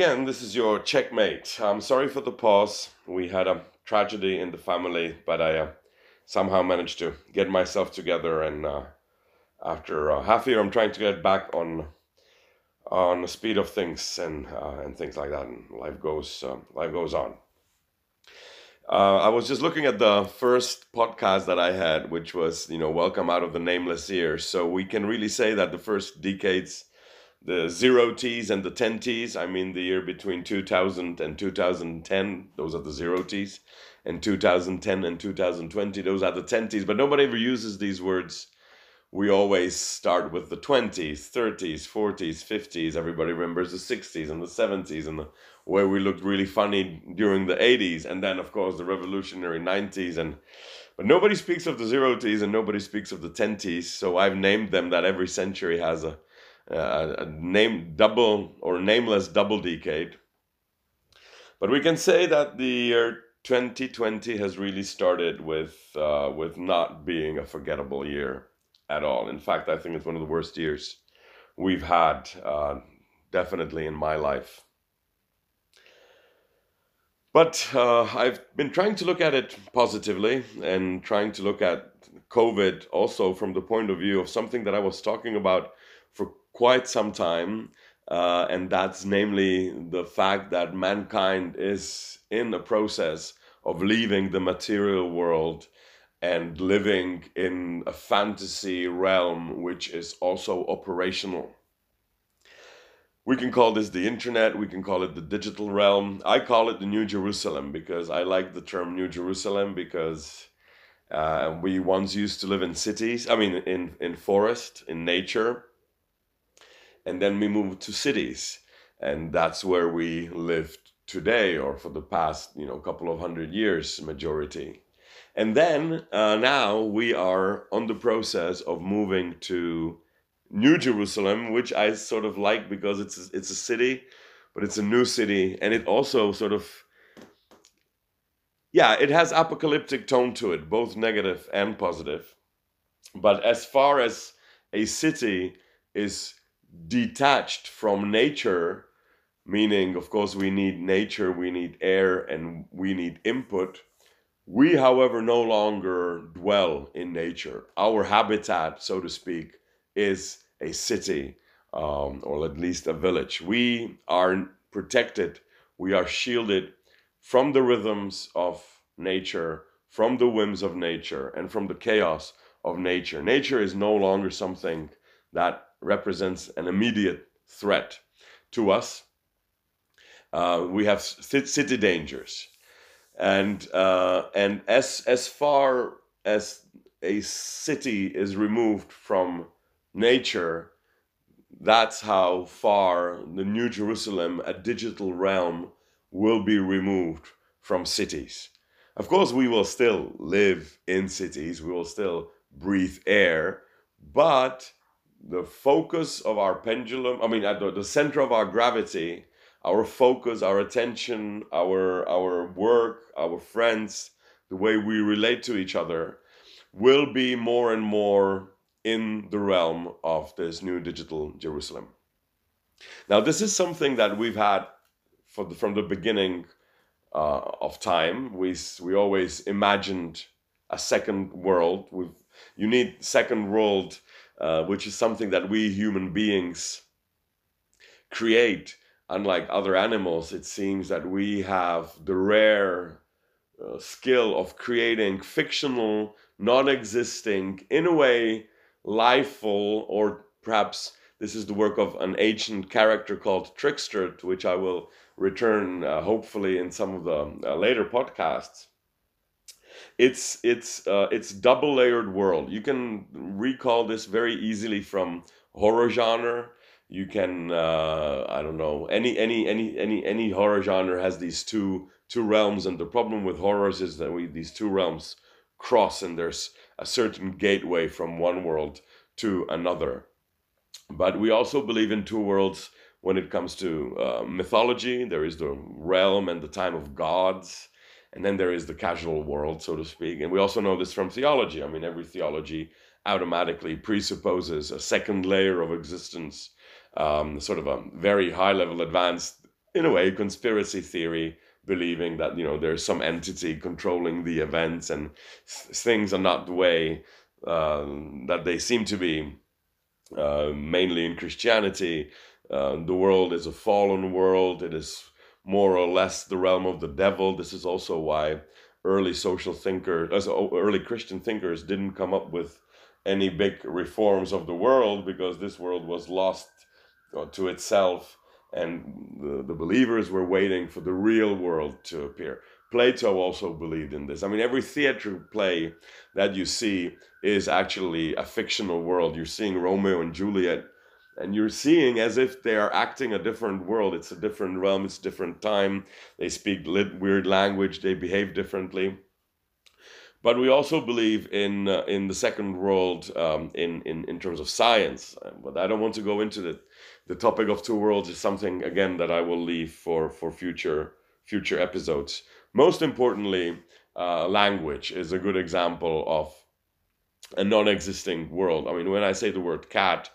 again, this is your checkmate. I'm sorry for the pause. We had a tragedy in the family, but I uh, somehow managed to get myself together. And uh, after uh, half a year, I'm trying to get back on on the speed of things and uh, and things like that. And life goes uh, life goes on. Uh, I was just looking at the first podcast that I had, which was you know welcome out of the nameless year. So we can really say that the first decades the zero T's and the 10 T's. I mean, the year between 2000 and 2010, those are the zero T's. And 2010 and 2020, those are the 10 T's. But nobody ever uses these words. We always start with the 20s, 30s, 40s, 50s. Everybody remembers the 60s and the 70s and the where we looked really funny during the 80s. And then, of course, the revolutionary 90s. And but nobody speaks of the zero T's and nobody speaks of the 10 T's. So I've named them that every century has a uh, a name double or nameless double decade. But we can say that the year 2020 has really started with uh, with not being a forgettable year at all. In fact, I think it's one of the worst years we've had, uh, definitely in my life. But uh, I've been trying to look at it positively and trying to look at COVID also from the point of view of something that I was talking about for quite some time. Uh, and that's namely the fact that mankind is in the process of leaving the material world and living in a fantasy realm which is also operational. We can call this the internet, we can call it the digital realm. I call it the New Jerusalem because I like the term New Jerusalem because uh, we once used to live in cities, I mean, in, in forest, in nature and then we moved to cities. And that's where we lived today or for the past you know couple of hundred years majority. And then uh, now we are on the process of moving to new jerusalem which i sort of like because it's a, it's a city but it's a new city. And it also sort of yeah it has apocalyptic tone to it both negative and positive. But as far as a city is detached from nature, meaning, of course, we need nature, we need air, and we need input. We, however, no longer dwell in nature. Our habitat, so to speak, is a city um, or at least a village. We are protected, we are shielded from the rhythms of nature, from the whims of nature, and from the chaos of nature. Nature is no longer something that represents an immediate threat to us. Uh, we have city dangers, and uh, and as as far as a city is removed from nature, that's how far the New Jerusalem, a digital realm, will be removed from cities. Of course, we will still live in cities, we will still breathe air, but the focus of our pendulum, I mean, at the, the center of our gravity, our focus, our attention, our our work, our friends, the way we relate to each other, will be more and more in the realm of this new digital Jerusalem. Now, this is something that we've had the, from the beginning uh, of time. We we always imagined a second world. we you need second world uh, which is something that we human beings create. Unlike other animals, it seems that we have the rare uh, skill of creating fictional, non existing, in a way, lifeful, or perhaps this is the work of an ancient character called Trickster, to which I will return uh, hopefully in some of the uh, later podcasts it's it's uh, it's double layered world. You can recall this very easily from horror genre. You can uh, I don't know any any any any any horror genre has these two two realms, and the problem with horrors is that we these two realms cross, and there's a certain gateway from one world to another. But we also believe in two worlds when it comes to uh, mythology. There is the realm and the time of gods and then there is the casual world, so to speak. And we also know this from theology. I mean, every theology automatically presupposes a second layer of existence, um, sort of a very high level advanced in a way, conspiracy theory, believing that you know there's some entity controlling the events and things are not the way um, that they seem to be. Uh, mainly in Christianity, uh, the world is a fallen world. It is more or less the realm of the devil. This is also why early social thinkers, as early Christian thinkers, didn't come up with any big reforms of the world because this world was lost uh, to itself and the, the believers were waiting for the real world to appear. Plato also believed in this. I mean, every theater play that you see is actually a fictional world. You're seeing Romeo and Juliet, and you're seeing as if they are acting a different world. It's a different realm, it's different time. They speak weird language, they behave differently. But we also believe in uh, in the second world um, in, in in terms of science. But I don't want to go into the the topic of two worlds is something again that I will leave for for future future episodes. Most importantly, uh, language is a good example of a non-existing world. I mean, when I say the word cat,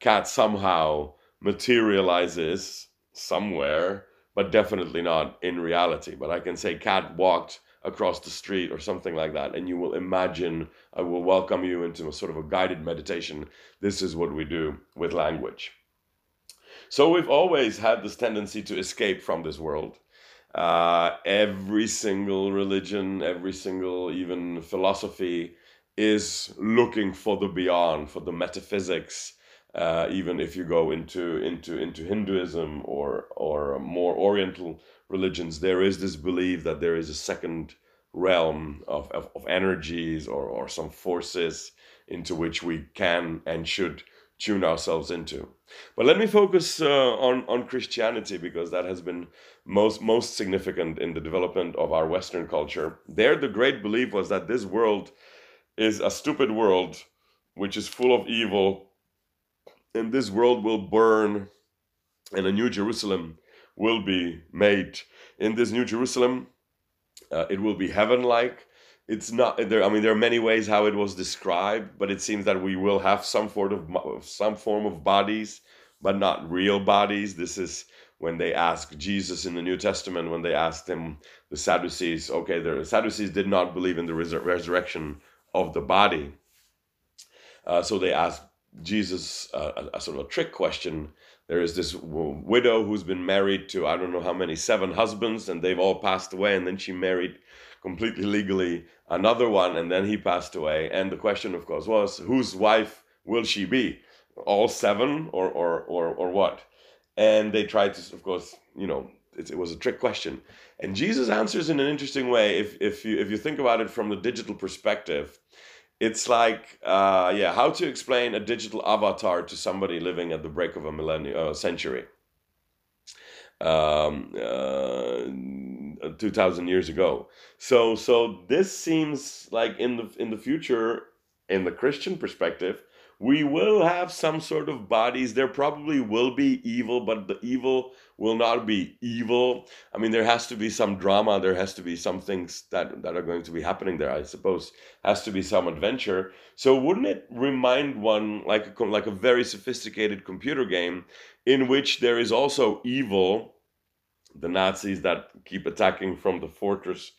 cat somehow materializes somewhere, but definitely not in reality. But I can say cat walked across the street or something like that, and you will imagine I will welcome you into a sort of a guided meditation. This is what we do with language. So we've always had this tendency to escape from this world. Uh, every single religion, every single even philosophy is looking for the beyond, for the metaphysics. Uh, even if you go into into into Hinduism or or more Oriental religions, there is this belief that there is a second realm of, of, of energies or, or some forces into which we can and should tune ourselves into. But let me focus uh, on on Christianity because that has been most most significant in the development of our Western culture. There, the great belief was that this world is a stupid world, which is full of evil, and this world will burn, and a new Jerusalem will be made. In this new Jerusalem, uh, it will be heaven-like. It's not there i mean there are many ways how it was described but it seems that we will have some sort of some form of bodies but not real bodies. This is when they ask jesus in the new testament when they asked him the sadducees okay the sadducees did not believe in the resur- resurrection of the body. Uh, so they asked jesus uh, a, a, sort of a trick question there is this w- widow who's been married to i don't know how many seven husbands and they've all passed away and then she married completely legally another one, and then he passed away. And the question, of course, was whose wife will she be? All seven, or or or or what? And they tried to, of course, you know, it, it was a trick question. And Jesus answers in an interesting way. If if you if you think about it from the digital perspective, it's like uh, yeah, how to explain a digital avatar to somebody living at the break of a millennium uh, century. Um, uh, 2000 years ago so so this seems like in the in the future in the christian perspective we will have some sort of bodies. There probably will be evil but the evil will not be evil. I mean there has to be some drama. There has to be some things that that are going to be happening there i suppose. Has to be some adventure. So wouldn't it remind one like a, like a very sophisticated computer game in which there is also evil the Nazis that keep attacking from the fortress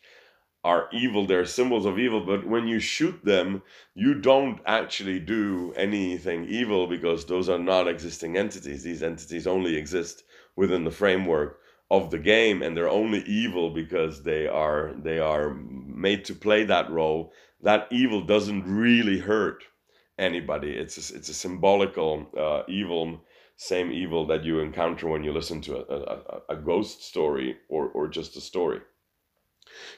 are evil. They're symbols of evil, but when you shoot them, you don't actually do anything evil because those are not existing entities. These entities only exist within the framework of the game and they're only evil because they are they are made to play that role that evil doesn't really hurt anybody it's a, it's a symbolical uh, evil same evil that you encounter when you listen to a, a, a ghost story or, or just a story.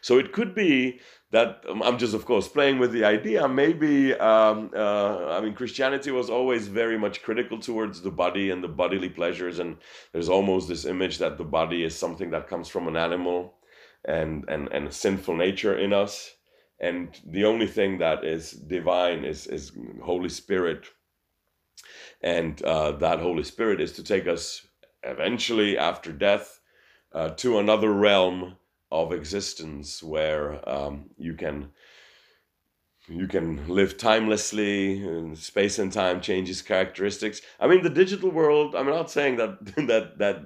So it could be that um, I'm just, of course, playing with the idea. Maybe, um, uh, I mean, Christianity was always very much critical towards the body and the bodily pleasures, and there's almost this image that the body is something that comes from an animal, and and and a sinful nature in us, and the only thing that is divine is is Holy Spirit and uh, that Holy Spirit is to take us eventually after death uh, to another realm of existence where um, you can you can live timelessly and space and time changes characteristics. I mean the digital world i'm not saying that that that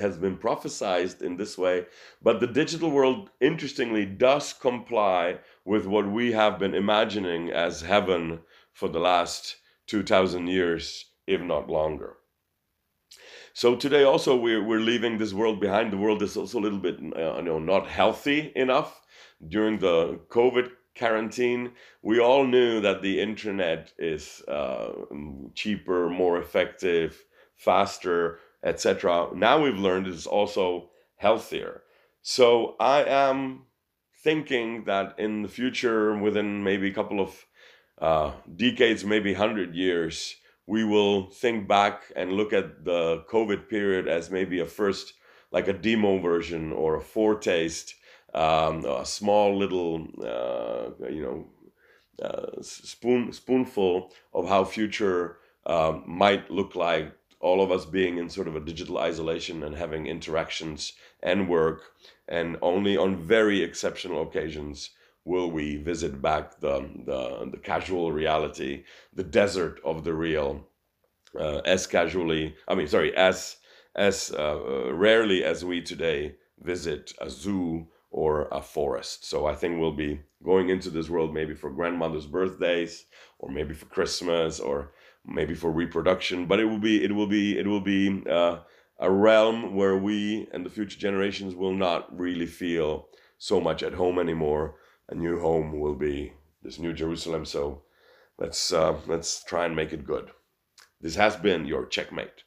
has been prophesized in this way but the digital world interestingly does comply with what we have been imagining as heaven for the last 2000 years if not longer so today also we're, we're leaving this world behind the world is also a little bit uh, you know not healthy enough during the covid quarantine, we all knew that the internet is uh, cheaper, more effective, faster, etc. Now we've learned it's also healthier. So I am thinking that in the future, within maybe a couple of uh, decades, maybe 100 years, we will think back and look at the COVID period as maybe a first, like a demo version or a foretaste um, a small little, uh, you know, uh, spoon spoonful of how future um, might look like. All of us being in sort of a digital isolation and having interactions and work, and only on very exceptional occasions will we visit back the the, the casual reality, the desert of the real, uh, as casually. I mean, sorry, as as uh, rarely as we today visit a zoo or a forest. So I think we'll be going into this world maybe for grandmother's birthdays or maybe for Christmas or maybe for reproduction. But it will be it will be it will be uh, a realm where we and the future generations will not really feel so much at home anymore. A new home will be this new Jerusalem. So let's uh, let's try and make it good. This has been your checkmate.